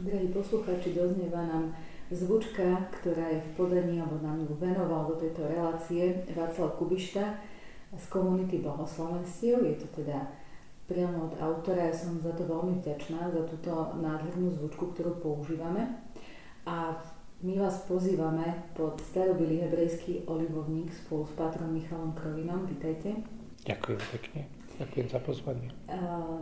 Drahí poslucháči, doznieva nám zvučka, ktorá je v podaní, alebo nám ju venoval do tejto relácie Václav Kubišta z komunity Bohoslovenstiev. Je to teda priamo od autora, ja som za to veľmi vďačná, za túto nádhernú zvučku, ktorú používame. A my vás pozývame pod starobilý hebrejský olivovník spolu s patrom Michalom Krovinom. Vítajte. Ďakujem pekne. Ďakujem za pozvanie.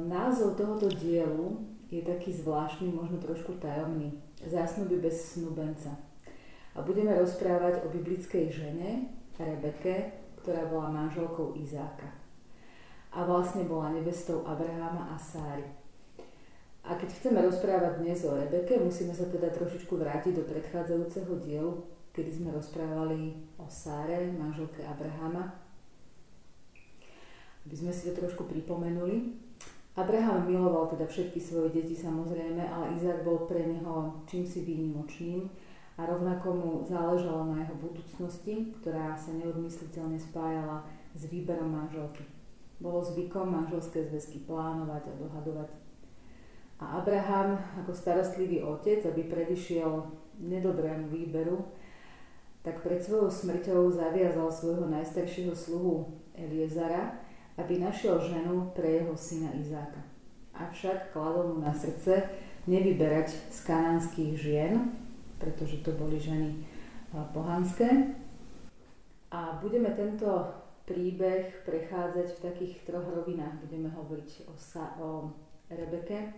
Názov tohoto dielu je taký zvláštny, možno trošku tajomný. Zásnuby bez snubenca. A budeme rozprávať o biblickej žene, Rebeke, ktorá bola manželkou Izáka. A vlastne bola nevestou Abraháma a Sáry. A keď chceme rozprávať dnes o Rebeke, musíme sa teda trošičku vrátiť do predchádzajúceho dielu, kedy sme rozprávali o Sáre, manželke Abrahama, aby sme si to trošku pripomenuli. Abraham miloval teda všetky svoje deti samozrejme, ale Izák bol pre neho čím si výnimočným a rovnako mu záležalo na jeho budúcnosti, ktorá sa neodmysliteľne spájala s výberom manželky. Bolo zvykom manželské zväzky plánovať a dohadovať. A Abraham ako starostlivý otec, aby predišiel nedobrému výberu, tak pred svojou smrťou zaviazal svojho najstaršieho sluhu Eliezara, aby našiel ženu pre jeho syna Izáka. Avšak kladol mu na srdce nevyberať z kanánskych žien, pretože to boli ženy pohanské. A budeme tento príbeh prechádzať v takých troch rovinách. Budeme hovoriť o, Sa- o Rebeke,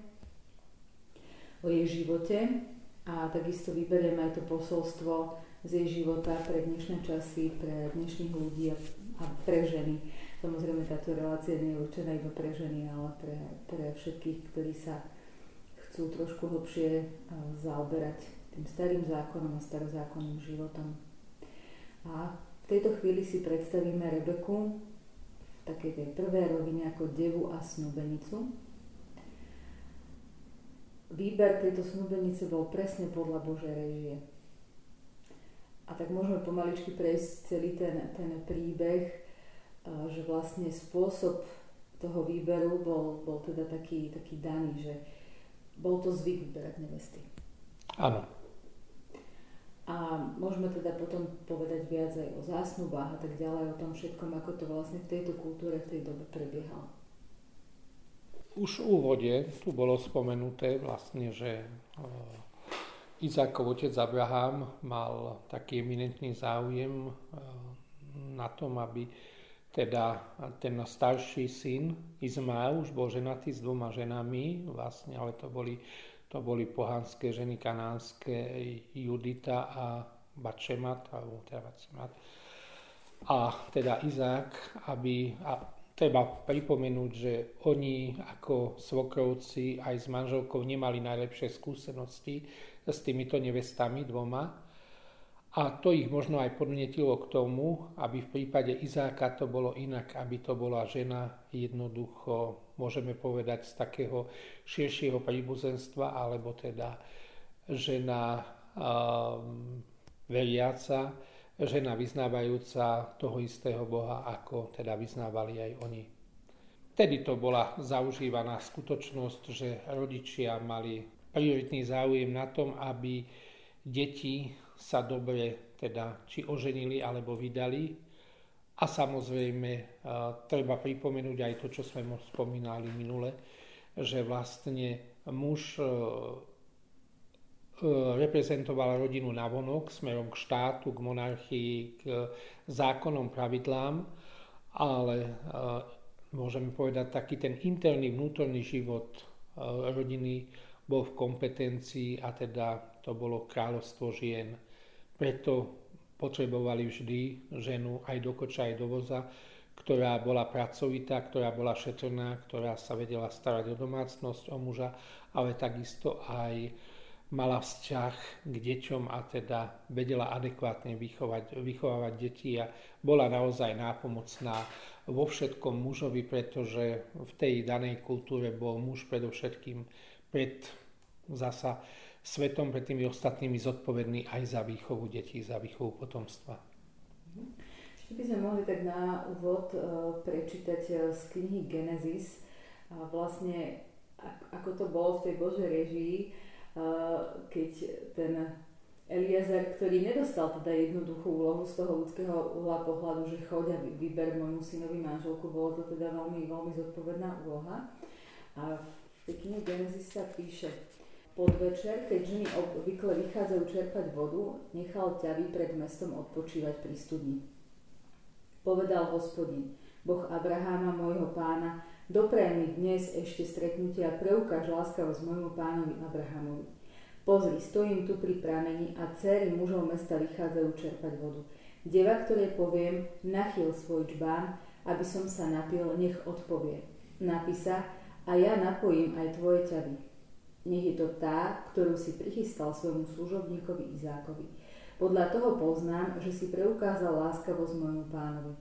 o jej živote a takisto vyberieme aj to posolstvo z jej života pre dnešné časy, pre dnešných ľudí a pre ženy. Samozrejme, táto relácia nie je určená iba pre ženy, ale pre, pre všetkých, ktorí sa chcú trošku hlbšie zaoberať tým starým zákonom a starozákonným životom. A v tejto chvíli si predstavíme Rebeku v takej tej prvej rovine ako devu a snúbenicu. Výber tejto snúbenice bol presne podľa Božej režie. A tak môžeme pomaličky prejsť celý ten, ten príbeh že vlastne spôsob toho výberu bol, bol teda taký, taký daný, že bol to zvyk vyberať nevesty. Áno. A môžeme teda potom povedať viac aj o zásnubách a tak ďalej, o tom všetkom, ako to vlastne v tejto kultúre v tej dobe prebiehalo. Už v úvode tu bolo spomenuté vlastne, že eh, Izákov otec Abraham mal taký eminentný záujem eh, na tom, aby teda ten starší syn Izmael už bol ženatý s dvoma ženami, vlastne, ale to boli, to boli pohanské ženy kanánske Judita a Bačemat, alebo teda Bačemat. A teda Izák, aby, a treba pripomenúť, že oni ako svokrovci aj s manželkou nemali najlepšie skúsenosti s týmito nevestami dvoma, a to ich možno aj podnetilo k tomu, aby v prípade Izáka to bolo inak, aby to bola žena jednoducho, môžeme povedať, z takého širšieho príbuzenstva, alebo teda žena um, veriaca, žena vyznávajúca toho istého Boha, ako teda vyznávali aj oni. Vtedy to bola zaužívaná skutočnosť, že rodičia mali prioritný záujem na tom, aby deti sa dobre teda či oženili alebo vydali. A samozrejme treba pripomenúť aj to, čo sme spomínali minule, že vlastne muž e, e, reprezentoval rodinu navonok smerom k štátu, k monarchii, k zákonom, pravidlám, ale e, môžeme povedať, taký ten interný vnútorný život rodiny bol v kompetencii a teda to bolo kráľovstvo žien. Preto potrebovali vždy ženu aj do koča, aj do voza, ktorá bola pracovitá, ktorá bola šetrná, ktorá sa vedela starať o domácnosť, o muža, ale takisto aj mala vzťah k deťom a teda vedela adekvátne vychovať, vychovávať deti a bola naozaj nápomocná vo všetkom mužovi, pretože v tej danej kultúre bol muž predovšetkým pred zasa svetom pred tými ostatnými zodpovedný aj za výchovu detí, za výchovu potomstva. Ešte by sme mohli tak na úvod uh, prečítať uh, z knihy Genesis, vlastne ako to bolo v tej Božej režii keď ten Eliezer, ktorý nedostal teda jednoduchú úlohu z toho ľudského uhla pohľadu, že choď a vyber môjmu synovi manželku, bolo to teda veľmi, veľmi zodpovedná úloha. A v tej knihe Genesis sa píše, podvečer, keď ženy obvykle vychádzajú čerpať vodu, nechal ťavy pred mestom odpočívať pri studni. Povedal hospodin, Boh Abraháma, môjho pána, dopraj mi dnes ešte stretnutia a preukáž láskavosť môjmu pánovi Abrahamovi Pozri, stojím tu pri prameni a céry mužov mesta vychádzajú čerpať vodu. Deva, ktoré poviem, nachyl svoj čbán, aby som sa napil, nech odpovie. Napísa, a ja napojím aj tvoje ťavy. Nech je to tá, ktorú si prichystal svojmu služobníkovi Izákovi. Podľa toho poznám, že si preukázal láskavosť môjmu pánovi.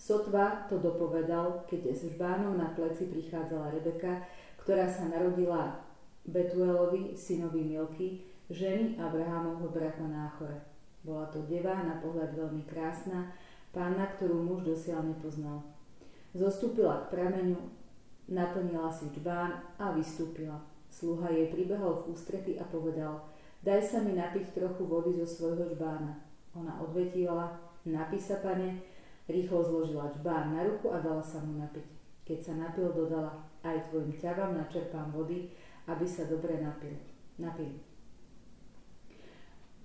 Sotva to dopovedal, keď s žbánom na pleci prichádzala Rebeka, ktorá sa narodila Betuelovi, synovi Milky, ženy Abrahamovho brata Náchore. Bola to deva, na pohľad veľmi krásna, pána, ktorú muž dosiaľ nepoznal. Zostúpila k prameňu, naplnila si čbán a vystúpila. Sluha jej pribehol v ústrety a povedal, daj sa mi napiť trochu vody zo svojho čbána. Ona odvetila, napí sa, pane, rýchlo zložila čbán na ruku a dala sa mu napiť. Keď sa napil, dodala, aj tvojim ťavám načerpám vody, aby sa dobre napili. napili.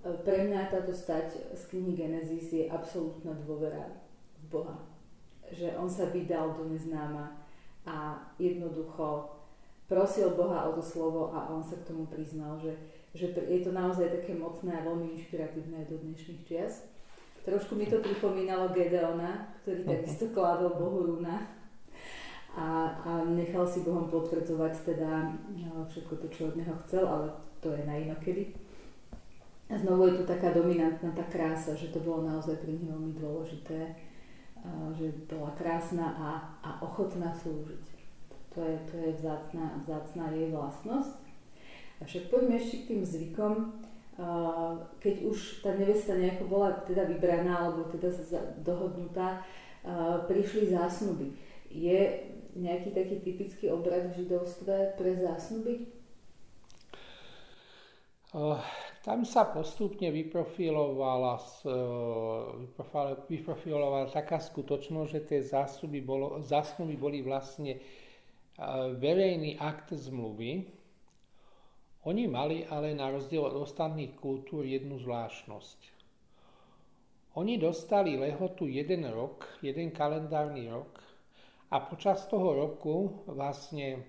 E, pre mňa táto stať z knihy Genesis je absolútna dôvera v Boha. Že on sa vydal do neznáma a jednoducho prosil Boha o to slovo a on sa k tomu priznal, že, že je to naozaj také mocné a veľmi inšpiratívne do dnešných čias. Trošku mi to pripomínalo Gedeona, ktorý takisto kládol Bohu rúna a, a nechal si Bohom potvrdzovať teda no, všetko to, čo od neho chcel, ale to je na inokedy. A znovu je tu taká dominantná tá krása, že to bolo naozaj pri ním veľmi dôležité, že bola krásna a, a ochotná slúžiť. To je, to je vzácná, vzácná jej vlastnosť. A však poďme ešte k tým zvykom. Keď už tá nevesta nejako bola teda vybraná alebo teda dohodnutá, prišli zásnuby. Je nejaký taký typický obrad v židovstve pre zásnuby? Tam sa postupne vyprofilovala, vyprofilovala taká skutočnosť, že tie zásnuby, zásnuby boli vlastne verejný akt zmluvy. Oni mali ale na rozdiel od ostatných kultúr jednu zvláštnosť. Oni dostali lehotu jeden rok, jeden kalendárny rok a počas toho roku vlastne e,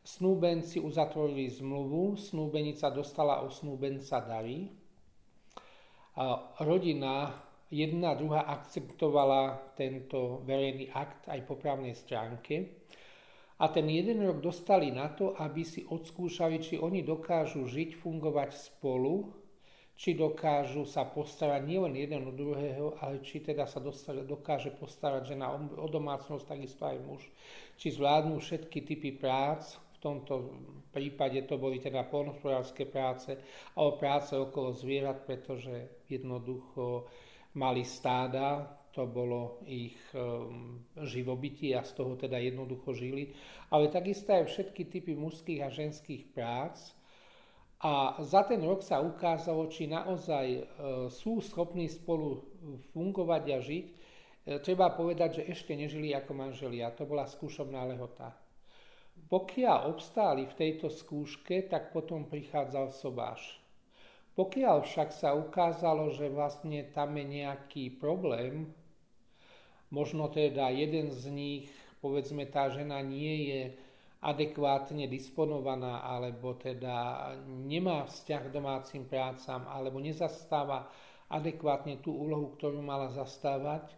snúbenci uzatvorili zmluvu, snúbenica dostala od snúbenca dary. A rodina jedna druhá akceptovala tento verejný akt aj po právnej stránke. A ten jeden rok dostali na to, aby si odskúšali, či oni dokážu žiť, fungovať spolu či dokážu sa postarať nielen jeden o druhého, ale či teda sa dokáže postarať žena o domácnosť, takisto aj muž, či zvládnu všetky typy prác, v tomto prípade to boli teda polnospodárske práce alebo práce okolo zvierat, pretože jednoducho mali stáda, to bolo ich um, živobytie a z toho teda jednoducho žili. Ale takisto aj všetky typy mužských a ženských prác, a za ten rok sa ukázalo, či naozaj e, sú schopní spolu fungovať a žiť. E, treba povedať, že ešte nežili ako manželia. To bola skúšobná lehota. Pokiaľ obstáli v tejto skúške, tak potom prichádzal sobáš. Pokiaľ však sa ukázalo, že vlastne tam je nejaký problém, možno teda jeden z nich, povedzme tá žena nie je adekvátne disponovaná alebo teda nemá vzťah k domácim prácam alebo nezastáva adekvátne tú úlohu, ktorú mala zastávať,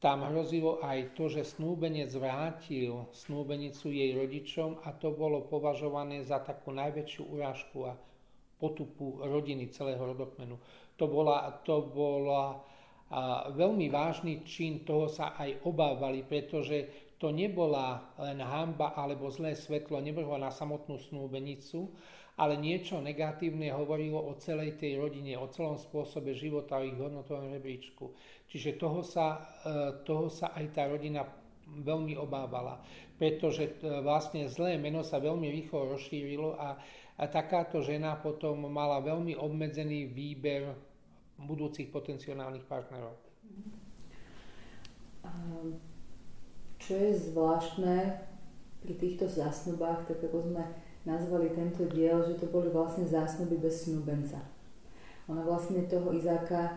tam hrozilo aj to, že snúbenec vrátil snúbenicu jej rodičom a to bolo považované za takú najväčšiu urážku a potupu rodiny celého rodokmenu. To bola, to bola a veľmi vážny čin, toho sa aj obávali, pretože to nebola len hamba alebo zlé svetlo, nebolo na samotnú snúbenicu, ale niečo negatívne hovorilo o celej tej rodine, o celom spôsobe života, o ich hodnotovom rebríčku. Čiže toho sa, e, toho sa aj tá rodina veľmi obávala, pretože e, vlastne zlé meno sa veľmi rýchlo rozšírilo a a takáto žena potom mala veľmi obmedzený výber budúcich potenciálnych partnerov. Čo je zvláštne pri týchto zásnubách, tak ako sme nazvali tento diel, že to boli vlastne zásnuby bez snúbenca. Ona vlastne toho Izáka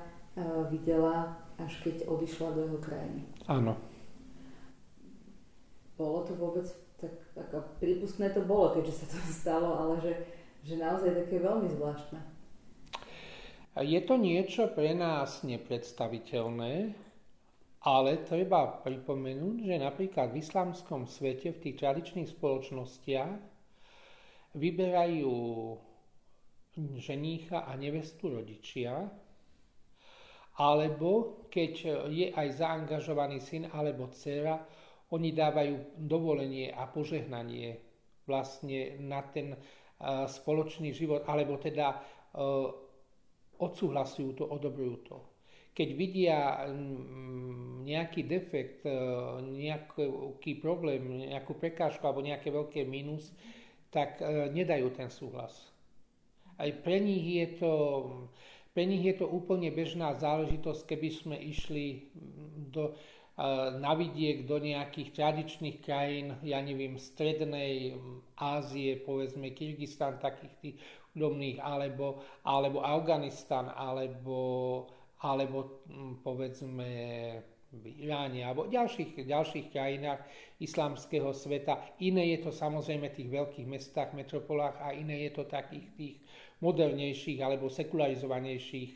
videla, až keď odišla do jeho krajiny. Áno. Bolo to vôbec tak, tak prípustné to bolo, keďže sa to stalo, ale že, že naozaj také veľmi zvláštne. Je to niečo pre nás nepredstaviteľné, ale treba pripomenúť, že napríklad v islamskom svete, v tých tradičných spoločnostiach, vyberajú ženícha a nevestu rodičia, alebo keď je aj zaangažovaný syn alebo dcera, oni dávajú dovolenie a požehnanie vlastne na ten spoločný život, alebo teda odsúhlasujú to, odobrujú to. Keď vidia nejaký defekt, nejaký problém, nejakú prekážku alebo nejaké veľké mínus, tak nedajú ten súhlas. Aj pre nich je to, pre nich je to úplne bežná záležitosť, keby sme išli do, na vidiek do nejakých tradičných krajín, ja neviem, strednej Ázie, povedzme Kyrgyzstan, takých tých údobných, alebo, alebo Afganistan, alebo, alebo povedzme v Iráne alebo v ďalších, ďalších krajinách islamského sveta. Iné je to samozrejme v tých veľkých mestách, metropolách a iné je to takých tých modernejších alebo sekularizovanejších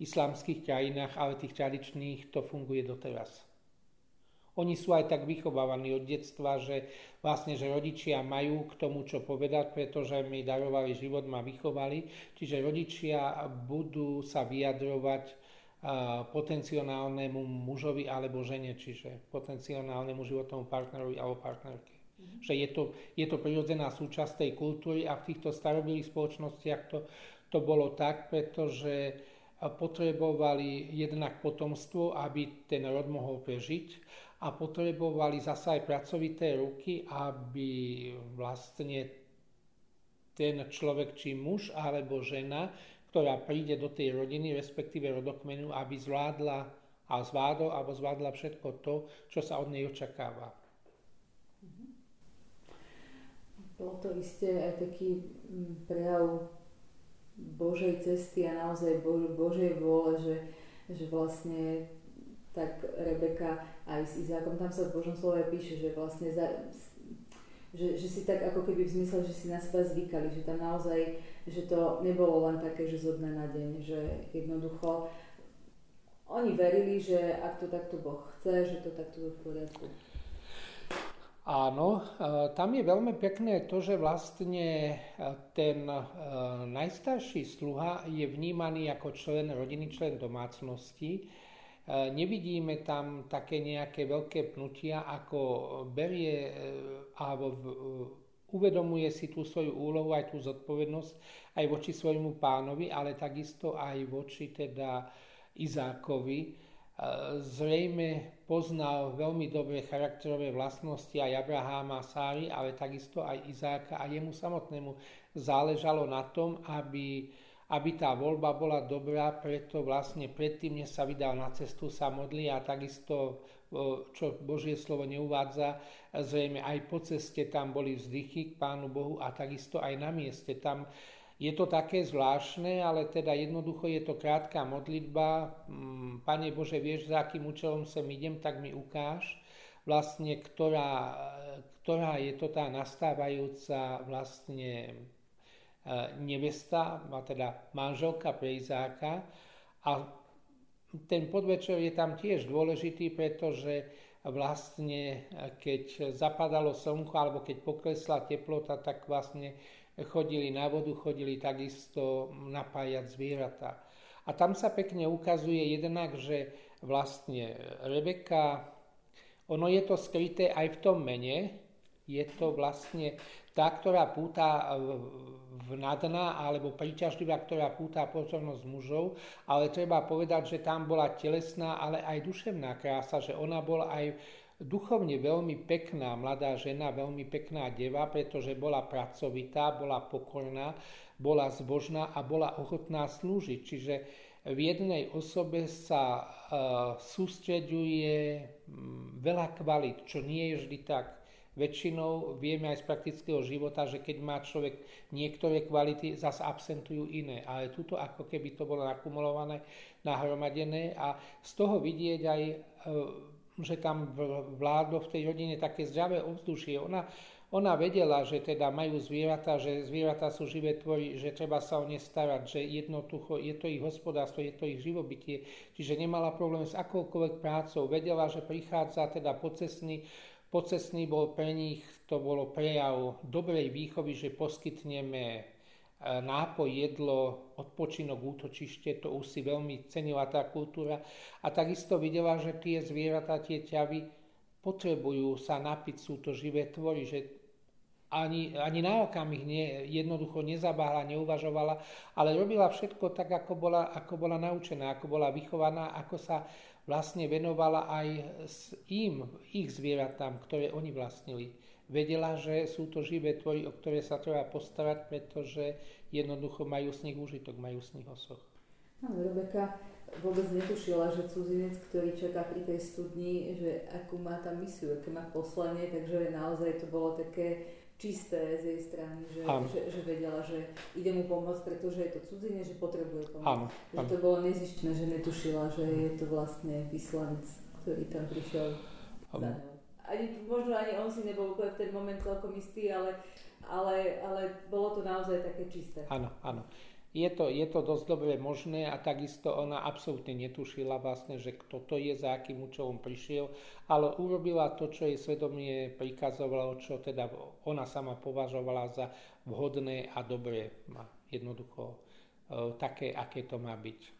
islamských krajinách, ale tých tradičných to funguje doteraz. Oni sú aj tak vychovávaní od detstva, že vlastne, že rodičia majú k tomu, čo povedať, pretože mi darovali život, ma vychovali. Čiže rodičia budú sa vyjadrovať potenciálnemu mužovi alebo žene, čiže potenciálnemu životnému partnerovi alebo partnerke. Mm-hmm. Že je to, je to prirodzená súčasť tej kultúry a v týchto starobilých spoločnostiach to, to bolo tak, pretože potrebovali jednak potomstvo, aby ten rod mohol prežiť a potrebovali zase aj pracovité ruky, aby vlastne ten človek, či muž alebo žena, ktorá príde do tej rodiny, respektíve rodokmenu, aby zvládla a zvládol alebo zvládla všetko to, čo sa od nej očakáva. Mhm. Bol to isté aj taký mm, prejav Božej cesty a naozaj Božej vôle, že, že vlastne tak Rebeka aj s Izákom, tam sa v Božom slove píše, že vlastne za, že, že si tak ako keby v zmysle, že si na seba zvykali, že tam naozaj, že to nebolo len také, že zo dne na deň, že jednoducho oni verili, že ak to takto Boh chce, že to takto je v poriadku. Áno, e, tam je veľmi pekné to, že vlastne e, ten e, najstarší sluha je vnímaný ako člen rodiny, člen domácnosti, nevidíme tam také nejaké veľké pnutia, ako berie e, alebo e, uvedomuje si tú svoju úlohu, aj tú zodpovednosť aj voči svojmu pánovi, ale takisto aj voči teda Izákovi. Zrejme poznal veľmi dobre charakterové vlastnosti aj Abraháma a Sári, ale takisto aj Izáka a jemu samotnému záležalo na tom, aby aby tá voľba bola dobrá, preto vlastne predtým, než sa vydal na cestu, sa modlí a takisto, čo Božie slovo neuvádza, zrejme aj po ceste tam boli vzdychy k Pánu Bohu a takisto aj na mieste. Tam je to také zvláštne, ale teda jednoducho je to krátka modlitba. Mm, Pane Bože, vieš, za akým účelom sem idem, tak mi ukáž vlastne, ktorá, ktorá je to tá nastávajúca vlastne nevesta, a teda manželka pre Izáka. A ten podvečer je tam tiež dôležitý, pretože vlastne keď zapadalo slnko alebo keď poklesla teplota, tak vlastne chodili na vodu, chodili takisto napájať zvieratá. A tam sa pekne ukazuje jednak, že vlastne Rebeka, ono je to skryté aj v tom mene, je to vlastne tá, ktorá púta vnadná alebo príťažlivá, ktorá púta pozornosť mužov, ale treba povedať, že tam bola telesná, ale aj duševná krása, že ona bola aj duchovne veľmi pekná mladá žena, veľmi pekná deva, pretože bola pracovitá, bola pokorná, bola zbožná a bola ochotná slúžiť. Čiže v jednej osobe sa uh, sústreďuje um, veľa kvalit, čo nie je vždy tak. Väčšinou vieme aj z praktického života, že keď má človek niektoré kvality, zase absentujú iné. Ale tuto ako keby to bolo nakumulované, nahromadené a z toho vidieť aj uh, že tam vládlo v tej rodine také zdravé ovzdušie. Ona, ona vedela, že teda majú zvieratá, že zvieratá sú živé tvory, že treba sa o ne starať, že jednotucho je to ich hospodárstvo, je to ich živobytie, čiže nemala problém s akoukoľvek prácou. Vedela, že prichádza teda pocesný, pocesný bol pre nich, to bolo prejav dobrej výchovy, že poskytneme E, nápoj, jedlo, odpočinok, útočište, to už si veľmi cenila tá kultúra. A takisto videla, že tie zvieratá, tie ťavy potrebujú sa napiť, sú to živé tvory, že ani, ani na okamih nie, jednoducho nezabáhla, neuvažovala, ale robila všetko tak, ako bola, ako bola naučená, ako bola vychovaná, ako sa vlastne venovala aj s im, ich zvieratám, ktoré oni vlastnili vedela, že sú to živé tvory, o ktoré sa treba postarať, pretože jednoducho majú z nich užitok, majú z nich osoch. No, Rebeka vôbec netušila, že cudzinec, ktorý čaká pri tej studni, že akú má tam misiu, aké má poslanie, takže naozaj to bolo také čisté z jej strany, že, že, že vedela, že ide mu pomôcť, pretože je to cudzine, že potrebuje pomoc. Áno, že to bolo nezištné, že netušila, že je to vlastne vyslanec, ktorý tam prišiel za ňou ani, možno ani on si nebol úplne v ten moment celkom istý, ale, ale, ale bolo to naozaj také čisté. Áno, áno. Je to, je to dosť dobre možné a takisto ona absolútne netušila vlastne, že kto to je, za akým účelom prišiel, ale urobila to, čo jej svedomie prikazovalo, čo teda ona sama považovala za vhodné a dobré. Jednoducho e, také, aké to má byť.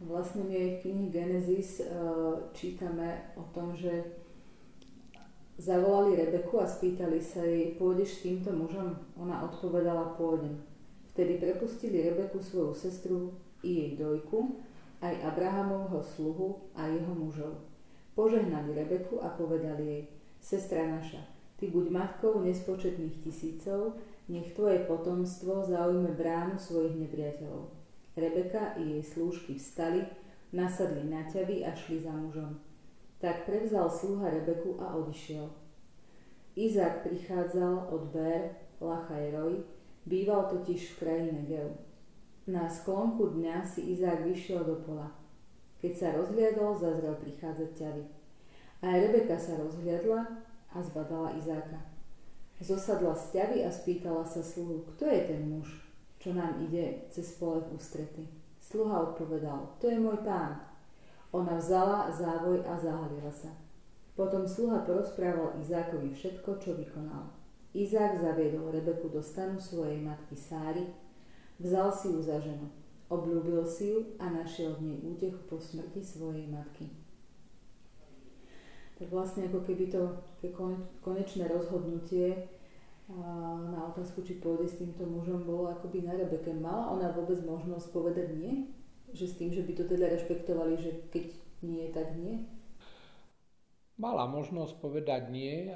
Vlastne my v knihe Genesis uh, čítame o tom, že zavolali Rebeku a spýtali sa jej, pôjdeš s týmto mužom? Ona odpovedala, pôjdem. Vtedy prepustili Rebeku svoju sestru i jej dojku, aj Abrahamovho sluhu a jeho mužov. Požehnali Rebeku a povedali jej, sestra naša, ty buď matkou nespočetných tisícov, nech tvoje potomstvo zaujme bránu svojich nepriateľov. Rebeka i jej slúžky vstali, nasadli na ťavy a šli za mužom. Tak prevzal sluha Rebeku a odišiel. Izák prichádzal od Ber, Lachajroj, býval totiž v krajine Geu. Na sklonku dňa si Izák vyšiel do pola. Keď sa rozhliadol, zazrel prichádzať ťavy. Aj Rebeka sa rozhliadla a zbadala Izáka. Zosadla z ťavy a spýtala sa sluhu, kto je ten muž, čo nám ide cez pole v ústrety. Sluha odpovedal, to je môj pán. Ona vzala závoj a zahalila sa. Potom sluha porozprával Izákovi všetko, čo vykonal. Izák zaviedol Rebeku do stanu svojej matky Sáry, vzal si ju za ženu, obľúbil si ju a našiel v nej útechu po smrti svojej matky. Tak vlastne ako keby to konečné rozhodnutie na otázku, či pôjde s týmto mužom, bolo akoby na Rebeke. Mala ona vôbec možnosť povedať nie? Že s tým, že by to teda rešpektovali, že keď nie, tak nie? Mala možnosť povedať nie,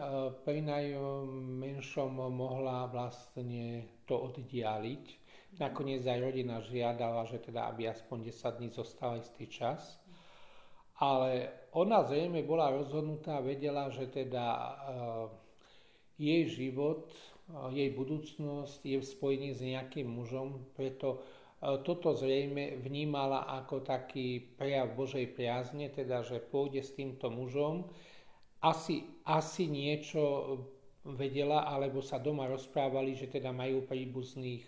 pri najmenšom mohla vlastne to oddialiť. Nakoniec aj rodina žiadala, že teda aby aspoň 10 dní zostala istý čas. Ale ona zrejme bola rozhodnutá, vedela, že teda jej život, jej budúcnosť je v spojení s nejakým mužom, preto toto zrejme vnímala ako taký prejav Božej priazne, teda že pôjde s týmto mužom. Asi, asi niečo vedela, alebo sa doma rozprávali, že teda majú príbuzných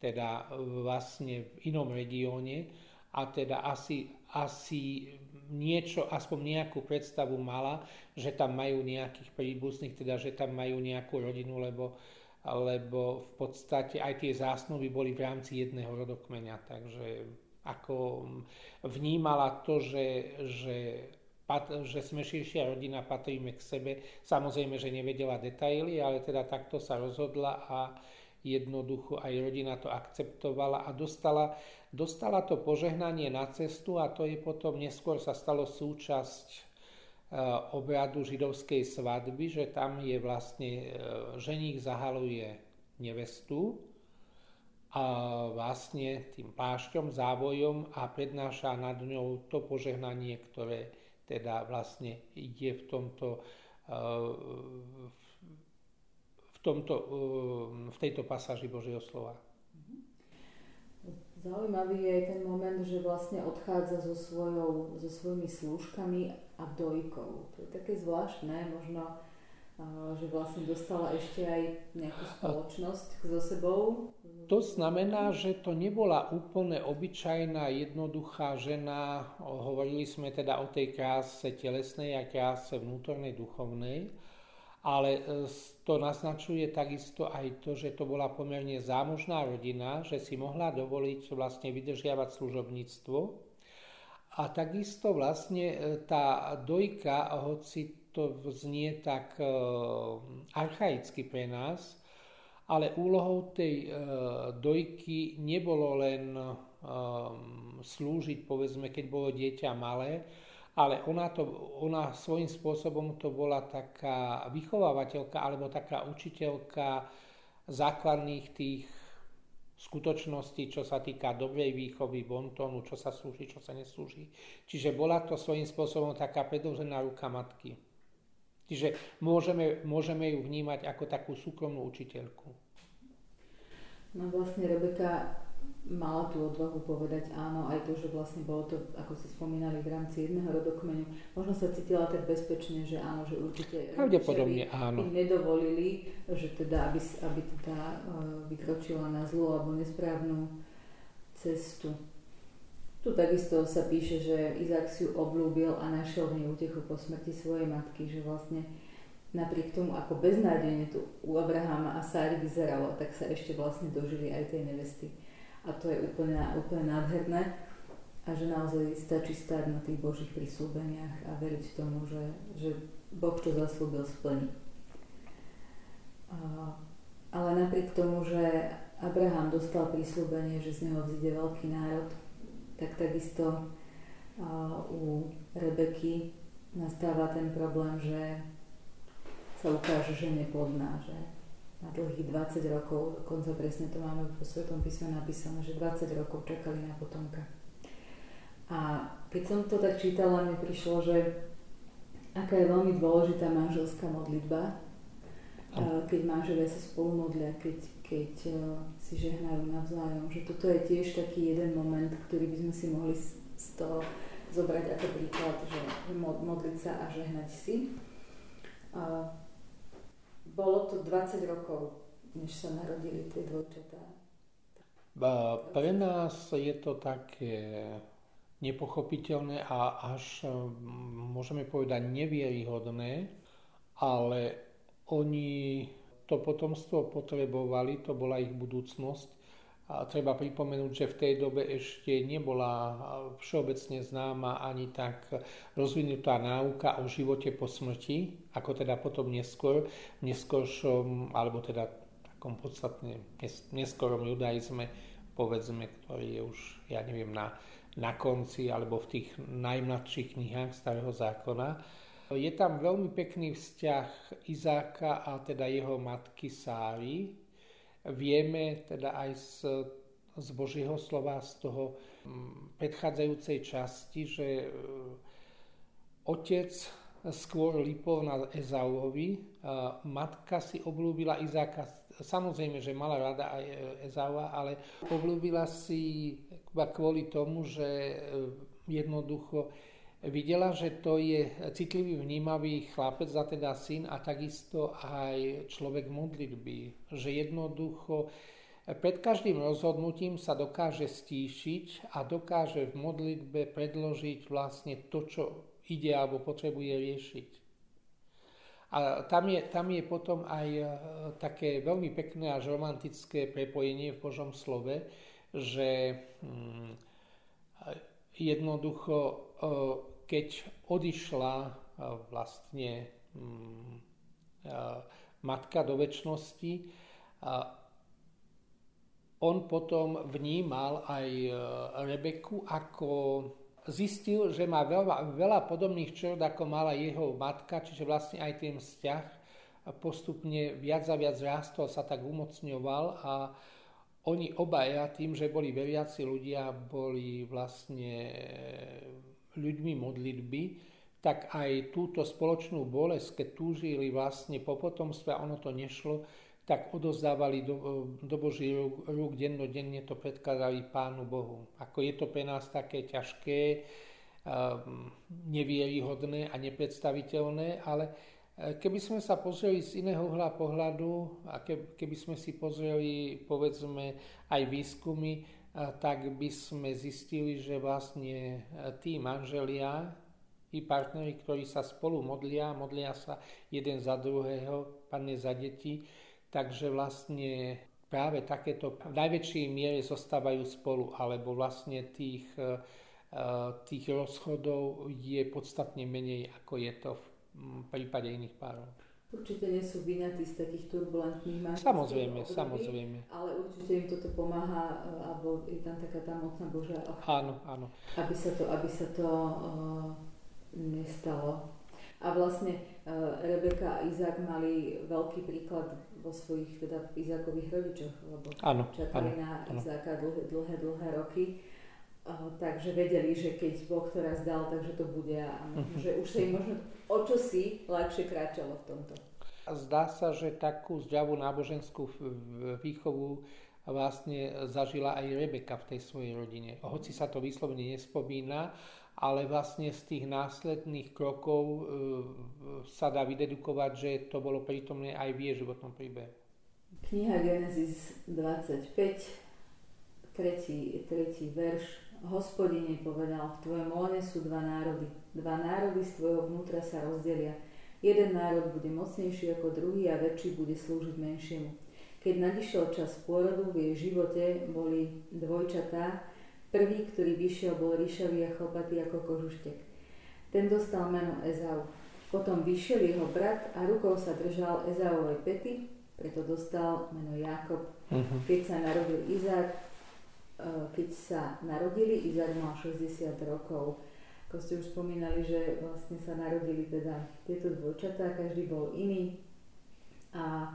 teda vlastne v inom regióne a teda asi, asi niečo, aspoň nejakú predstavu mala, že tam majú nejakých príbuzných, teda že tam majú nejakú rodinu, lebo lebo v podstate aj tie zásnuby boli v rámci jedného rodokmeňa, takže ako vnímala to, že, že, že sme širšia rodina, patríme k sebe. Samozrejme, že nevedela detaily, ale teda takto sa rozhodla a jednoducho aj rodina to akceptovala a dostala, dostala to požehnanie na cestu a to je potom neskôr sa stalo súčasť Eh, obradu židovskej svadby, že tam je vlastne eh, ženích zahaluje nevestu a vlastne tým pášťom, závojom a prednáša nad ňou to požehnanie, ktoré teda vlastne je v tomto, eh, v, tomto, v tejto pasáži Božieho slova. Zaujímavý je ten moment, že vlastne odchádza so, svojou, so svojimi slúžkami a dojkou. To je také zvláštne, možno, že vlastne dostala ešte aj nejakú spoločnosť so sebou. To znamená, že to nebola úplne obyčajná, jednoduchá žena. Hovorili sme teda o tej kráse telesnej a kráse vnútornej, duchovnej ale e, to naznačuje takisto aj to, že to bola pomerne zámožná rodina, že si mohla dovoliť vlastne vydržiavať služobníctvo. A takisto vlastne e, tá dojka, hoci to znie tak e, archaicky pre nás, ale úlohou tej dojky nebolo len slúžiť, povedzme, keď bolo dieťa malé, ale ona, to, ona svojím spôsobom to bola taká vychovávateľka alebo taká učiteľka základných tých skutočností, čo sa týka dobrej výchovy, bontónu, čo sa slúži, čo sa neslúži. Čiže bola to svojím spôsobom taká predlžená ruka matky. Čiže môžeme, môžeme ju vnímať ako takú súkromnú učiteľku. No vlastne Rebeka mala tú odvahu povedať áno, aj to, že vlastne bolo to, ako ste spomínali, v rámci jedného rodokmeňu. Možno sa cítila tak bezpečne, že áno, že určite Pravdepodobne áno. im nedovolili, že teda, aby, aby teda uh, vykročila na zlú alebo nesprávnu cestu. Tu takisto sa píše, že Izák si ju oblúbil a našiel v nej útechu po smrti svojej matky, že vlastne napriek tomu, ako beznádejne tu u Abrahama a Sári vyzeralo, tak sa ešte vlastne dožili aj tej nevesty a to je úplne, úplne nádherné a že naozaj stačí stáť na tých Božích prísľubeniach a veriť tomu, že, že Boh čo zaslúbil splní. Ale napriek tomu, že Abraham dostal prísľubenie, že z neho vzíde veľký národ, tak takisto u Rebeky nastáva ten problém, že sa ukáže, že neplodná, že na dlhých 20 rokov, dokonca presne to máme vo Svetom písme napísané, že 20 rokov čakali na potomka. A keď som to tak čítala, mi prišlo, že aká je veľmi dôležitá manželská modlitba, keď manželia sa spolu modlia, keď, keď e, si žehnajú navzájom, že toto je tiež taký jeden moment, ktorý by sme si mohli z toho zobrať ako príklad, že modliť sa a žehnať si. Bolo to 20 rokov, než sa narodili tie dvojčatá. Pre nás je to také nepochopiteľné a až môžeme povedať nevieryhodné, ale oni to potomstvo potrebovali, to bola ich budúcnosť a treba pripomenúť, že v tej dobe ešte nebola všeobecne známa ani tak rozvinutá náuka o živote po smrti, ako teda potom neskôr, neskôršom, alebo teda takom podstatne neskorom judaizme, povedzme, ktorý je už, ja neviem, na, na konci alebo v tých najmladších knihách Starého zákona. Je tam veľmi pekný vzťah Izáka a teda jeho matky Sári. Vieme teda aj z, z Božieho slova, z toho mm, predchádzajúcej časti, že e, otec skôr lipol na Ezauovi. Matka si oblúbila Izáka, samozrejme, že mala rada aj Ezaua, ale oblúbila si kvôli tomu, že e, jednoducho videla, že to je citlivý, vnímavý chlapec, a teda syn a takisto aj človek modlitby. Že jednoducho pred každým rozhodnutím sa dokáže stíšiť a dokáže v modlitbe predložiť vlastne to, čo ide alebo potrebuje riešiť. A tam je, tam je potom aj e, také veľmi pekné až romantické prepojenie v Božom slove, že hm, jednoducho e, keď odišla e, vlastne mm, e, matka do väčšnosti, on potom vnímal aj Rebeku ako zistil, že má veľa, veľa podobných črt, ako mala jeho matka, čiže vlastne aj ten vzťah postupne viac a viac rástol, sa tak umocňoval a oni obaja tým, že boli veriaci ľudia, boli vlastne ľuďmi modlitby, tak aj túto spoločnú bolesť, keď túžili vlastne po potomstve ono to nešlo, tak odozdávali do, do Boží rúk, rúk dennodenne to predkladali Pánu Bohu. Ako je to pre nás také ťažké, ehm, nevieryhodné a nepredstaviteľné, ale keby sme sa pozreli z iného uhla pohľadu a keby sme si pozreli povedzme aj výskumy, tak by sme zistili, že vlastne e, tí manželia i partneri, ktorí sa spolu modlia, modlia sa jeden za druhého, padne za deti, takže vlastne práve takéto v najväčšej miere zostávajú spolu, alebo vlastne tých, e, e, tých rozchodov je podstatne menej, ako je to v prípade iných párov. Určite nie sú vynatí z takých turbulentných manželstiev. Samozrejme, období, samozrejme. Ale určite im toto pomáha, e, alebo je tam taká tá mocná Božia Áno, áno. Aby sa to, aby sa to uh, nestalo. A vlastne uh, Rebeka a Izák mali veľký príklad vo svojich, teda Izákových rodičoch, lebo áno, čakali áno, na áno. Izáka dlhé, dlhé, dlhé roky. Takže vedeli, že keď Boh to raz dal, takže to bude a že už sa im možno o čo si ľahšie kráčalo v tomto. Zdá sa, že takú zdravú náboženskú výchovu vlastne zažila aj Rebeka v tej svojej rodine. Hoci sa to vyslovene nespomína, ale vlastne z tých následných krokov e, sa dá vydedukovať, že to bolo prítomné aj v jej životnom príbehu. Kniha Genesis 25, tretí, tretí verš Hospodine povedal, v tvojom lone sú dva národy. Dva národy z tvojho vnútra sa rozdelia. Jeden národ bude mocnejší ako druhý a väčší bude slúžiť menšiemu. Keď nadišiel čas pôrodu, v jej živote boli dvojčatá. Prvý, ktorý vyšiel, bol ríšavý a chlpatý ako kožuštek. Ten dostal meno Ezau. Potom vyšiel jeho brat a rukou sa držal Ezauovej pety, preto dostal meno Jakob. Uh-huh. Keď sa narodil Izák, keď sa narodili, Izak mal 60 rokov. Ako ste už spomínali, že vlastne sa narodili teda tieto dvojčatá, každý bol iný a,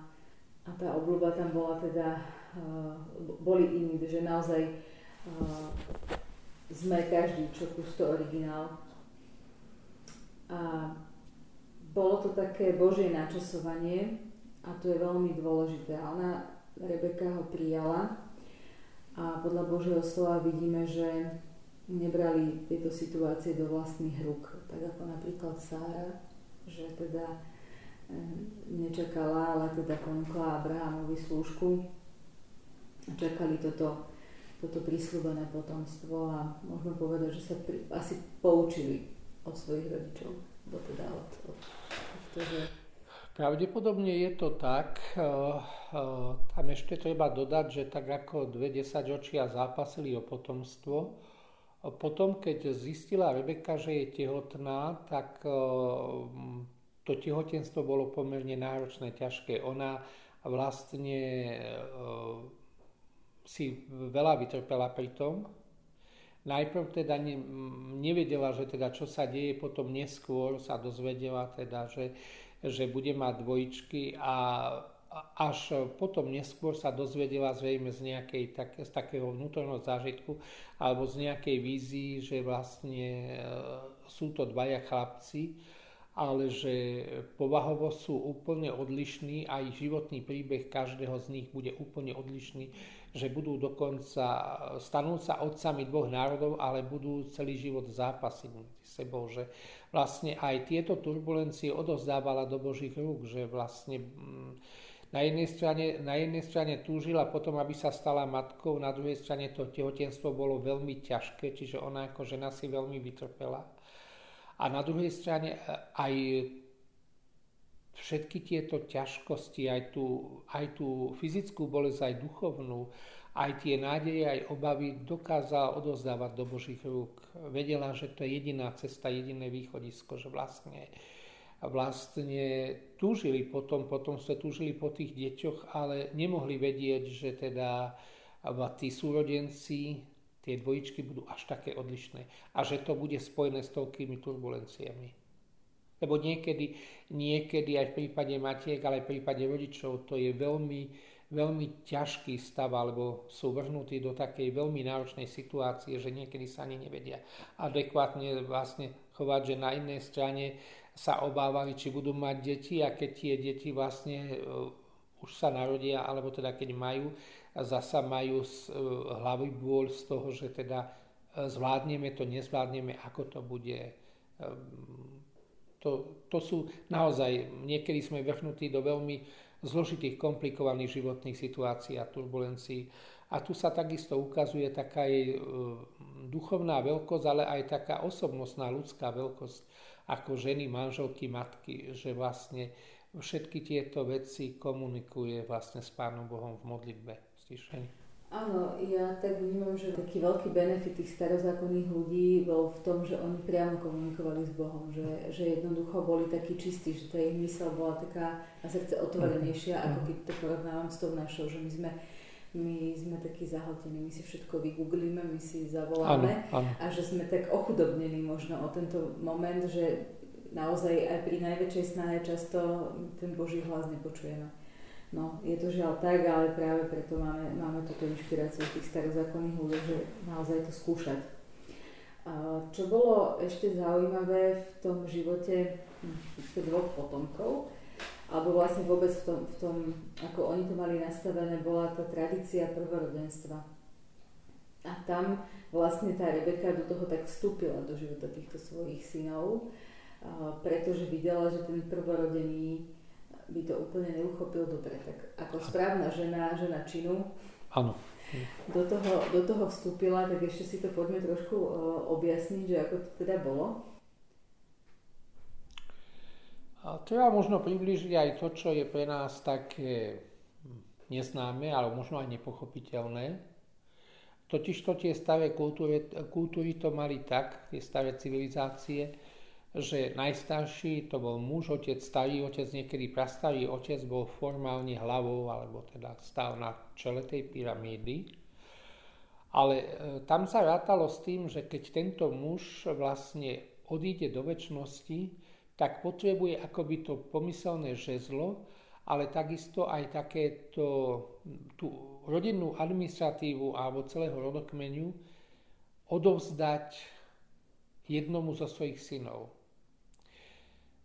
a tá obľúba tam bola teda, uh, boli iní, že naozaj uh, sme každý čo kus originál. A bolo to také Božie načasovanie a to je veľmi dôležité. Ona, Rebeka ho prijala a podľa Božieho slova vidíme, že nebrali tieto situácie do vlastných rúk. Tak ako napríklad Sára, že teda nečakala, ale teda ponúkla Abrahamovi slúžku. Čakali toto, toto prísľubené potomstvo a môžeme povedať, že sa pri, asi poučili od svojich rodičov. Bo teda od, od, od toho, Pravdepodobne je to tak. Eh, eh, tam ešte treba dodať, že tak ako dve desaťročia zápasili o potomstvo, potom keď zistila Rebeka, že je tehotná, tak eh, to tehotenstvo bolo pomerne náročné, ťažké. Ona vlastne si veľa vytrpela pri tom najprv teda ne, nevedela, že teda čo sa deje, potom neskôr sa dozvedela teda, že, že bude mať dvojičky a až potom neskôr sa dozvedela zrejme z, nejakej, tak, z takého vnútorného zážitku alebo z nejakej vízii, že vlastne e, sú to dvaja chlapci, ale že povahovo sú úplne odlišní a ich životný príbeh každého z nich bude úplne odlišný, že budú dokonca, stanú sa otcami dvoch národov, ale budú celý život zápasiť medzi sebou, že vlastne aj tieto turbulencie odozdávala do Božích rúk, že vlastne mm, na jednej, strane, na jednej strane túžila potom, aby sa stala matkou, na druhej strane to tehotenstvo bolo veľmi ťažké, čiže ona ako žena si veľmi vytrpela. A na druhej strane e, aj všetky tieto ťažkosti, aj tú, aj tú fyzickú bolesť, aj duchovnú, aj tie nádeje, aj obavy dokázala odozdávať do Božích rúk. Vedela, že to je jediná cesta, jediné východisko, že vlastne, vlastne túžili potom, potom sa túžili po tých deťoch, ale nemohli vedieť, že teda tí súrodenci tie dvojičky budú až také odlišné a že to bude spojené s toľkými turbulenciami. Lebo niekedy, niekedy aj v prípade matiek, ale aj v prípade rodičov to je veľmi, veľmi ťažký stav, alebo sú vrhnutí do takej veľmi náročnej situácie, že niekedy sa ani nevedia adekvátne vlastne chovať, že na inej strane sa obávali, či budú mať deti a keď tie deti vlastne uh, už sa narodia, alebo teda keď majú, zasa majú e, hlavy bôľ z toho, že teda e, zvládneme to, nezvládneme, ako to bude. To, to sú naozaj, niekedy sme vrhnutí do veľmi zložitých, komplikovaných životných situácií a turbulencií. A tu sa takisto ukazuje taká aj e, duchovná veľkosť, ale aj taká osobnostná ľudská veľkosť ako ženy, manželky, matky, že vlastne všetky tieto veci komunikuje vlastne s Pánom Bohom v modlitbe stišení. Áno, ja tak vnímam, že taký veľký benefit tých starozákonných ľudí bol v tom, že oni priamo komunikovali s Bohom, že, že jednoducho boli takí čistí, že tá ich mysel bola taká na srdce otvorenejšia, ako keď to porovnávam s tou našou, že my sme my sme takí zahltení, my si všetko vygooglíme, my si zavoláme áno, áno. a že sme tak ochudobnení možno o tento moment, že naozaj aj pri najväčšej snahe často ten Boží hlas nepočujeme. No, je to žiaľ tak, ale práve preto máme, máme túto inšpiráciu tých starozákonných ľudí, že naozaj to skúšať. Čo bolo ešte zaujímavé v tom živote hm, dvoch potomkov, alebo vlastne vôbec v tom, v tom, ako oni to mali nastavené, bola tá tradícia prvorodenstva. A tam vlastne tá Rebeka do toho tak vstúpila do života týchto svojich synov, pretože videla, že ten prvorodený by to úplne neuchopil dobre. Tak ako správna žena, žena činu, Áno. Do toho, do toho vstúpila, tak ešte si to poďme trošku objasniť, že ako to teda bolo. A treba možno približiť aj to, čo je pre nás také neznáme, ale možno aj nepochopiteľné. Totiž to tie staré kultúry, kultúry to mali tak, tie staré civilizácie, že najstarší to bol muž, otec, starý otec, niekedy prastarý otec bol formálne hlavou, alebo teda stál na čele tej pyramídy. Ale e, tam sa rátalo s tým, že keď tento muž vlastne odíde do väčšnosti, tak potrebuje akoby to pomyselné žezlo, ale takisto aj takéto tú rodinnú administratívu alebo celého rodokmeniu odovzdať jednomu zo svojich synov.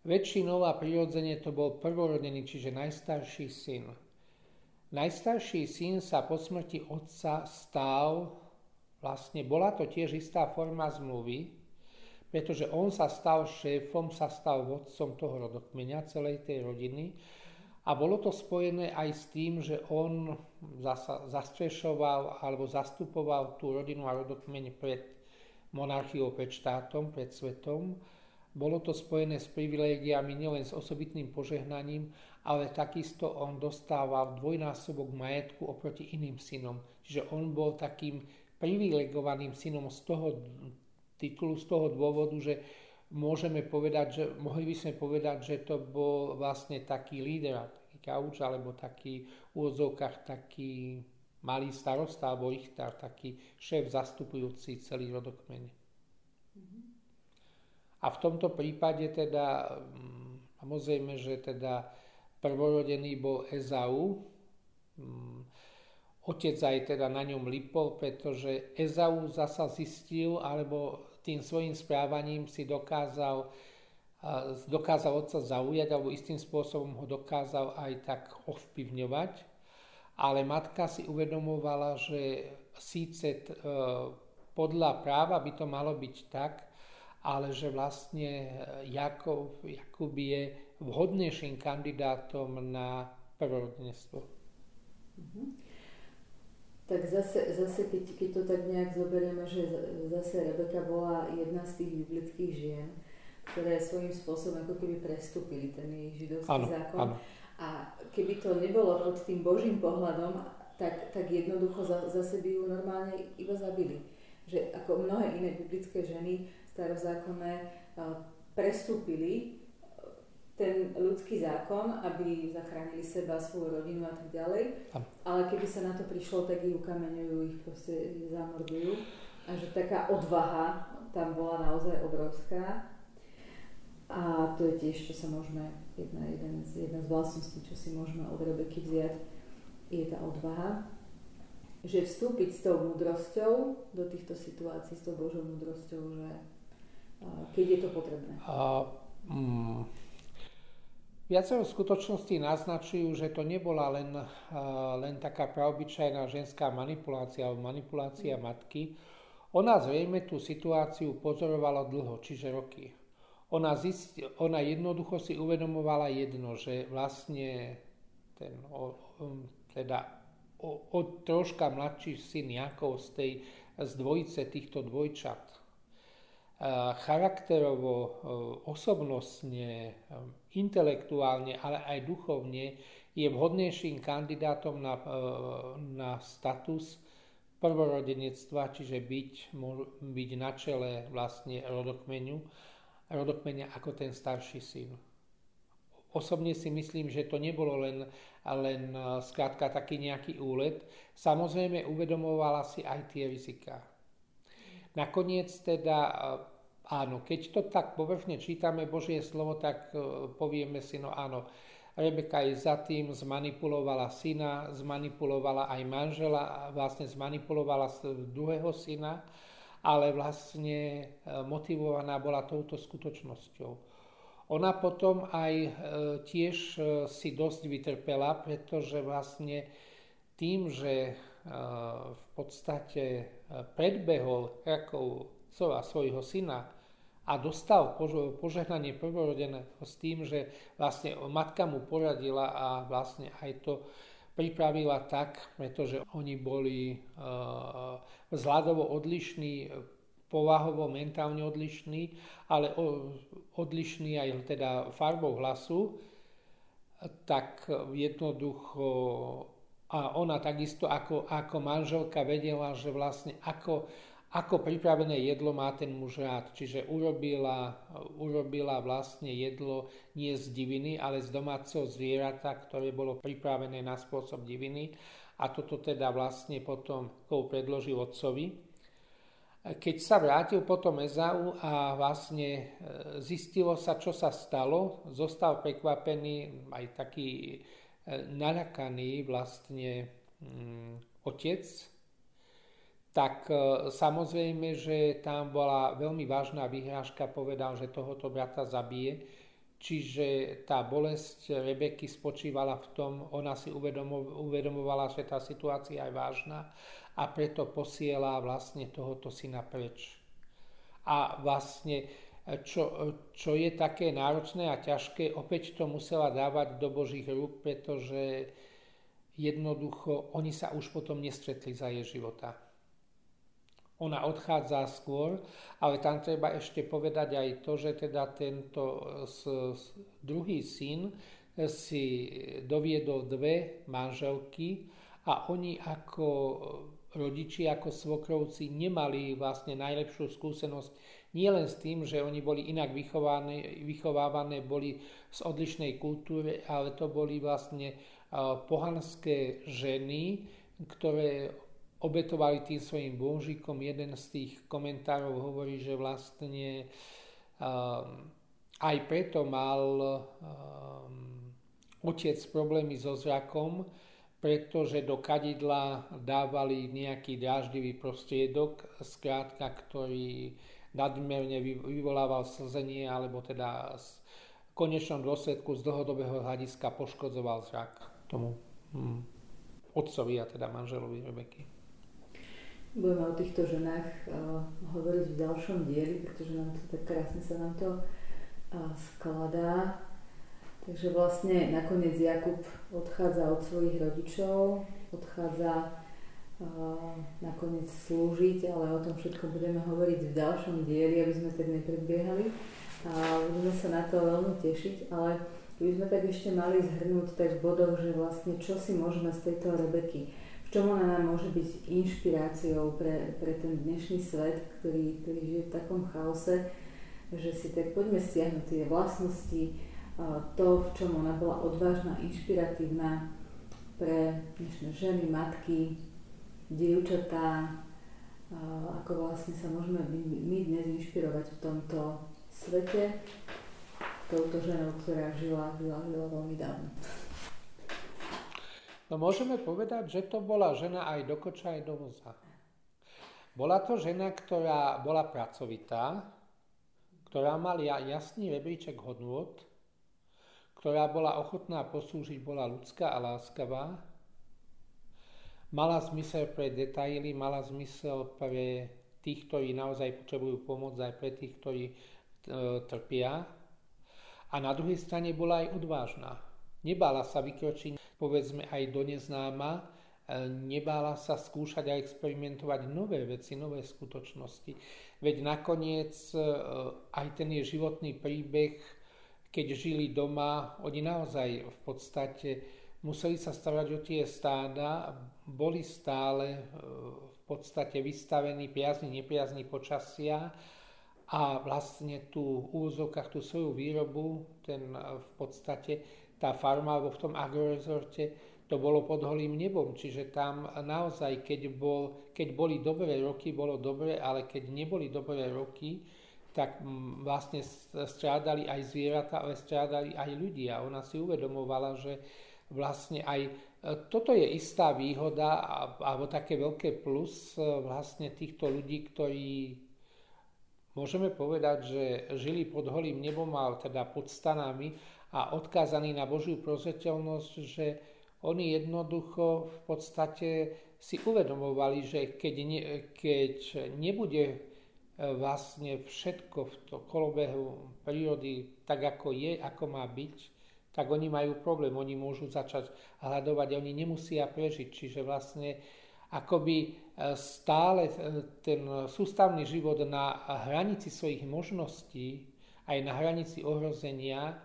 Väčšinou a prirodzene to bol prvorodený, čiže najstarší syn. Najstarší syn sa po smrti otca stal, vlastne bola to tiež istá forma zmluvy, pretože on sa stal šéfom, sa stal vodcom toho rodokmeňa, celej tej rodiny. A bolo to spojené aj s tým, že on zasa, zastrešoval alebo zastupoval tú rodinu a rodokmeň pred monarchiou, pred štátom, pred svetom bolo to spojené s privilégiami nielen s osobitným požehnaním, ale takisto on dostával dvojnásobok majetku oproti iným synom. Čiže on bol takým privilegovaným synom z toho titulu, z toho dôvodu, že môžeme povedať, že mohli by sme povedať, že to bol vlastne taký líder, taký kauč, alebo taký v úvodzovkách taký malý starosta alebo richtár, taký šéf zastupujúci celý rodokmeň. Mm-hmm. A v tomto prípade teda, mm, samozrejme, že teda prvorodený bol Ezau, mm, otec aj teda na ňom lipol, pretože Ezau zasa zistil, alebo tým svojim správaním si dokázal, dokázal otca zaujať, alebo istým spôsobom ho dokázal aj tak ovplyvňovať. Ale matka si uvedomovala, že síce e, podľa práva by to malo byť tak, ale že vlastne Jakub, Jakub je vhodnejším kandidátom na prvorodenstvo. Mm-hmm. Tak zase, zase keď, keď to tak nejak zoberieme, že zase Rebeka bola jedna z tých biblických žien, ktoré svojím spôsobom ako keby prestúpili ten jej židovský ano, zákon. Ano a keby to nebolo pod tým Božím pohľadom, tak, tak jednoducho za, zase by ju normálne iba zabili. Že ako mnohé iné biblické ženy starozákonné prestúpili e, ten ľudský zákon, aby zachránili seba, svoju rodinu a tak ďalej. Ale keby sa na to prišlo, tak ich ukameňujú, ich proste zamordujú. A že taká odvaha tam bola naozaj obrovská. A to je tiež, čo sa môžeme, jedna, jeden z, jedna z vlastností, čo si môžeme od Rebeky vziať, je tá odvaha, že vstúpiť s tou múdrosťou do týchto situácií, s tou Božou múdrosťou, že keď je to potrebné. A, mm, viacero skutočností naznačujú, že to nebola len, len taká praobyčajná ženská manipulácia alebo manipulácia mm. matky. Ona zrejme tú situáciu pozorovala dlho, čiže roky ona, zist, ona jednoducho si uvedomovala jedno, že vlastne ten, o, teda o, o troška mladší syn Jakov z tej z dvojice týchto dvojčat charakterovo, osobnostne, intelektuálne, ale aj duchovne je vhodnejším kandidátom na, na status prvorodenectva, čiže byť, byť na čele vlastne rodokmenu rodokmenia ako ten starší syn. Osobne si myslím, že to nebolo len, len e, skrátka taký nejaký úlet. Samozrejme uvedomovala si aj tie rizika. Nakoniec teda, e, áno, keď to tak povrchne čítame Božie slovo, tak e, povieme si, no áno, Rebeka je za tým, zmanipulovala syna, zmanipulovala aj manžela, vlastne zmanipulovala druhého syna ale vlastne e, motivovaná bola touto skutočnosťou. Ona potom aj e, tiež si dosť vytrpela, pretože vlastne tým, že v podstate predbehol Rakovcova svojho syna a dostal požehnanie prvorodeného s tým, že vlastne matka mu poradila a vlastne aj to pripravila tak, pretože oni boli uh, vzhľadovo odlišní, povahovo, mentálne odlišní, ale odlišní aj teda farbou hlasu, tak jednoducho a ona takisto ako, ako manželka vedela, že vlastne ako, ako pripravené jedlo má ten muž rád. Čiže urobila, urobila vlastne jedlo nie z diviny, ale z domáceho zvierata, ktoré bolo pripravené na spôsob diviny. A toto teda vlastne potom predložil otcovi. Keď sa vrátil potom Ezau a vlastne e, zistilo sa, čo sa stalo, zostal prekvapený, aj taký e, nalakaný vlastne mm, otec, tak e, samozrejme, že tam bola veľmi vážna vyhrážka, povedal, že tohoto brata zabije. Čiže tá bolesť Rebeky spočívala v tom, ona si uvedomovala, že tá situácia je vážna a preto posiela vlastne tohoto syna preč. A vlastne, čo, čo je také náročné a ťažké, opäť to musela dávať do Božích rúk, pretože jednoducho oni sa už potom nestretli za jej života ona odchádza skôr, ale tam treba ešte povedať aj to, že teda tento druhý syn si doviedol dve manželky a oni ako rodiči, ako svokrovci nemali vlastne najlepšiu skúsenosť nielen s tým, že oni boli inak vychované, vychovávané, boli z odlišnej kultúry, ale to boli vlastne pohanské ženy, ktoré obetovali tým svojim božikom. Jeden z tých komentárov hovorí, že vlastne um, aj preto mal um, otec problémy so zrakom, pretože do kadidla dávali nejaký dráždivý prostriedok, skrátka, ktorý nadmerne vyvolával slzenie, alebo teda v konečnom dôsledku z dlhodobého hľadiska poškodzoval zrak tomu hm, otcovi a teda manželovi Rebeky. Budeme o týchto ženách uh, hovoriť v ďalšom dieli, pretože nám to tak krásne sa nám to uh, skladá. Takže vlastne nakoniec Jakub odchádza od svojich rodičov, odchádza uh, nakoniec slúžiť, ale o tom všetko budeme hovoriť v ďalšom dieli, aby sme tak nepredbiehali. A budeme sa na to veľmi tešiť, ale keby sme tak ešte mali zhrnúť tak v bodoch, že vlastne čo si môžeme z tejto Rebeky čom ona nám môže byť inšpiráciou pre, pre ten dnešný svet, ktorý, ktorý žije v takom chaose, že si tak poďme stiahnuť tie vlastnosti, to, v čom ona bola odvážna, inšpiratívna pre dnešné ženy, matky, dievčatá, ako vlastne sa môžeme my dnes inšpirovať v tomto svete touto ženou, ktorá žila, žila, žila veľmi dávno. No môžeme povedať, že to bola žena aj do koča, aj do voza. Bola to žena, ktorá bola pracovitá, ktorá mala jasný rebríček hodnôt, ktorá bola ochotná poslúžiť, bola ľudská a láskavá, mala zmysel pre detaily, mala zmysel pre tých, ktorí naozaj potrebujú pomoc, aj pre tých, ktorí e, trpia. A na druhej strane bola aj odvážna. Nebála sa vykročiť povedzme aj do neznáma, e, nebála sa skúšať a experimentovať nové veci, nové skutočnosti. Veď nakoniec e, aj ten je životný príbeh, keď žili doma, oni naozaj v podstate museli sa starať o tie stáda, boli stále e, v podstate vystavení priazni, nepriazni počasia a vlastne tú v úzovkách, tú svoju výrobu, ten v podstate tá farma alebo v tom agrorezorte to bolo pod holým nebom, čiže tam naozaj, keď, bol, keď boli dobré roky, bolo dobre, ale keď neboli dobré roky, tak mm, vlastne strádali aj zvieratá, ale strádali aj ľudia. Ona si uvedomovala, že vlastne aj e, toto je istá výhoda alebo také veľké plus e, vlastne týchto ľudí, ktorí môžeme povedať, že žili pod holým nebom, ale teda pod stanami a odkázaní na Božiu prozreteľnosť, že oni jednoducho v podstate si uvedomovali, že keď, ne, keď nebude e, vlastne všetko v to kolobehu prírody tak, ako je, ako má byť, tak oni majú problém, oni môžu začať hľadovať oni nemusia prežiť. Čiže vlastne akoby e, stále e, ten sústavný život na hranici svojich možností, aj na hranici ohrozenia,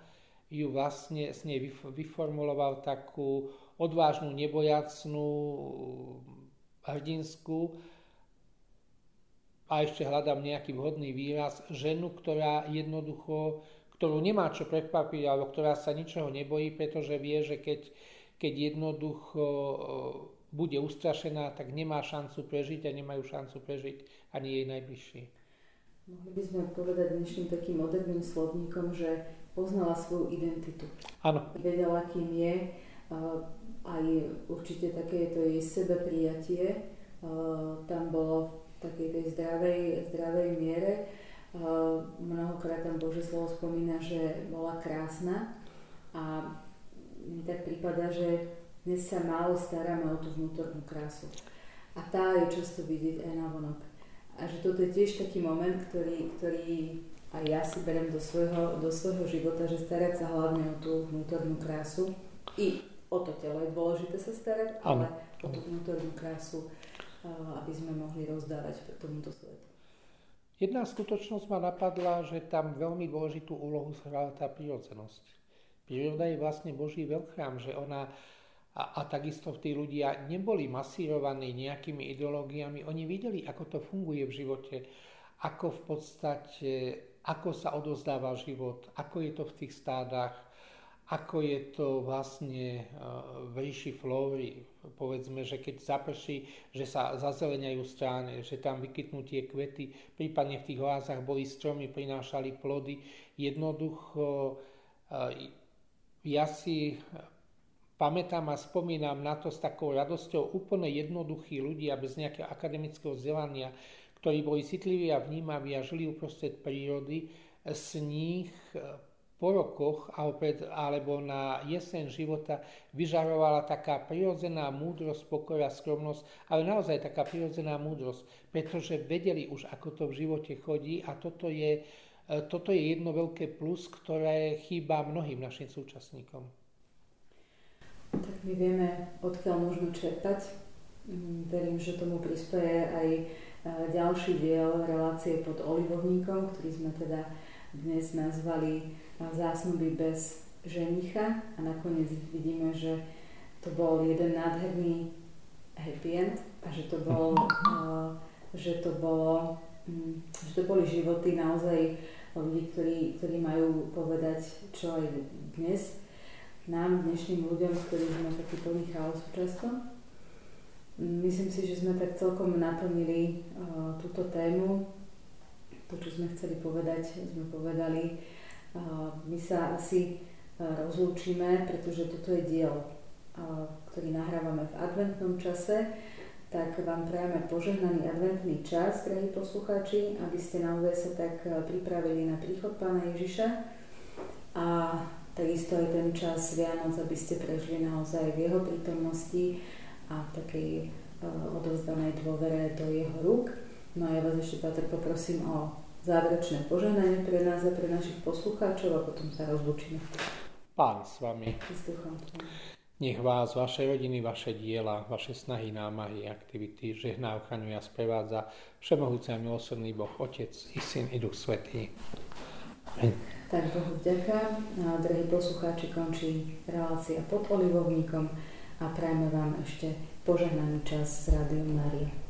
ju vlastne s nej vyformuloval takú odvážnu, nebojacnú, hrdinskú a ešte hľadám nejaký vhodný výraz, ženu, ktorá jednoducho, ktorú nemá čo prekvapiť, alebo ktorá sa ničoho nebojí, pretože vie, že keď, keď jednoducho e, bude ustrašená, tak nemá šancu prežiť a nemajú šancu prežiť ani jej najbližší. Mohli by sme povedať dnešným takým moderným slovníkom, že poznala svoju identitu. Áno. Vedela, kým je, aj určite také to jej sebeprijatie tam bolo v takej tej zdravej, zdravej miere. Mnohokrát tam Bože slovo spomína, že bola krásna a mi tak prípada, že dnes sa málo staráme o tú vnútornú krásu. A tá je často vidieť aj na vonok. A že toto je tiež taký moment, ktorý, ktorý a ja si berem do svojho, do svojho života, že starať sa hlavne o tú vnútornú krásu. I o to telo je dôležité sa starať, ale o tú vnútornú krásu, aby sme mohli rozdávať tomuto svetu. Jedna skutočnosť ma napadla, že tam veľmi dôležitú úlohu hrala tá prírodzenosť. Príroda je vlastne Boží veľchrám, že ona a, a takisto tí ľudia neboli masírovaní nejakými ideológiami, oni videli, ako to funguje v živote, ako v podstate ako sa odozdáva život, ako je to v tých stádach ako je to vlastne v ríši flóry. Povedzme, že keď zaprší, že sa zazeleniajú stráne, že tam vykytnú tie kvety, prípadne v tých oázach boli stromy, prinášali plody. Jednoducho ja si pamätám a spomínam na to s takou radosťou úplne jednoduchí ľudia bez nejakého akademického vzdelania, ktorí boli citliví a vnímaví a žili uprostred prírody, z nich po rokoch alebo na jeseň života vyžarovala taká prirodzená múdrosť, pokoj a skromnosť, ale naozaj taká prirodzená múdrosť, pretože vedeli už, ako to v živote chodí a toto je, e, toto je jedno veľké plus, ktoré chýba mnohým našim súčasníkom. Tak my vieme, odkiaľ môžeme čerpať. Mm, verím, že tomu prispieje aj e, ďalší diel relácie pod olivovníkom, ktorý sme teda dnes nazvali zásnuby bez ženicha a nakoniec vidíme, že to bol jeden nádherný happy end a že to, bol, uh, že to, bolo, um, že to boli životy naozaj ľudí, ktorí, ktorí majú povedať, čo aj dnes nám, dnešným ľuďom, ktorí sme taký plný chaosu často. Myslím si, že sme tak celkom naplnili uh, túto tému. To, čo sme chceli povedať, sme povedali. My sa asi rozlúčime, pretože toto je diel, ktorý nahrávame v adventnom čase, tak vám prajeme požehnaný adventný čas, drahí poslucháči, aby ste naozaj sa tak pripravili na príchod Pána Ježiša a takisto aj ten čas Vianoc, aby ste prežili naozaj v Jeho prítomnosti a v takej odovzdanej dôvere do Jeho rúk. No a ja vás ešte, Patr, poprosím o záverečné požehnanie pre nás a pre našich poslucháčov a potom sa rozlučíme. Pán s vami. Nech vás, vaše rodiny, vaše diela, vaše snahy, námahy, aktivity žehná, ochraňuje a sprevádza Všemohúci a milosrdný Boh, Otec i Syn i Duch Svetý. Amen. Tak Bohu vďaka. A, drahí poslucháči, končí relácia pod olivovníkom a prajme vám ešte požehnaný čas z Rádiom Marie.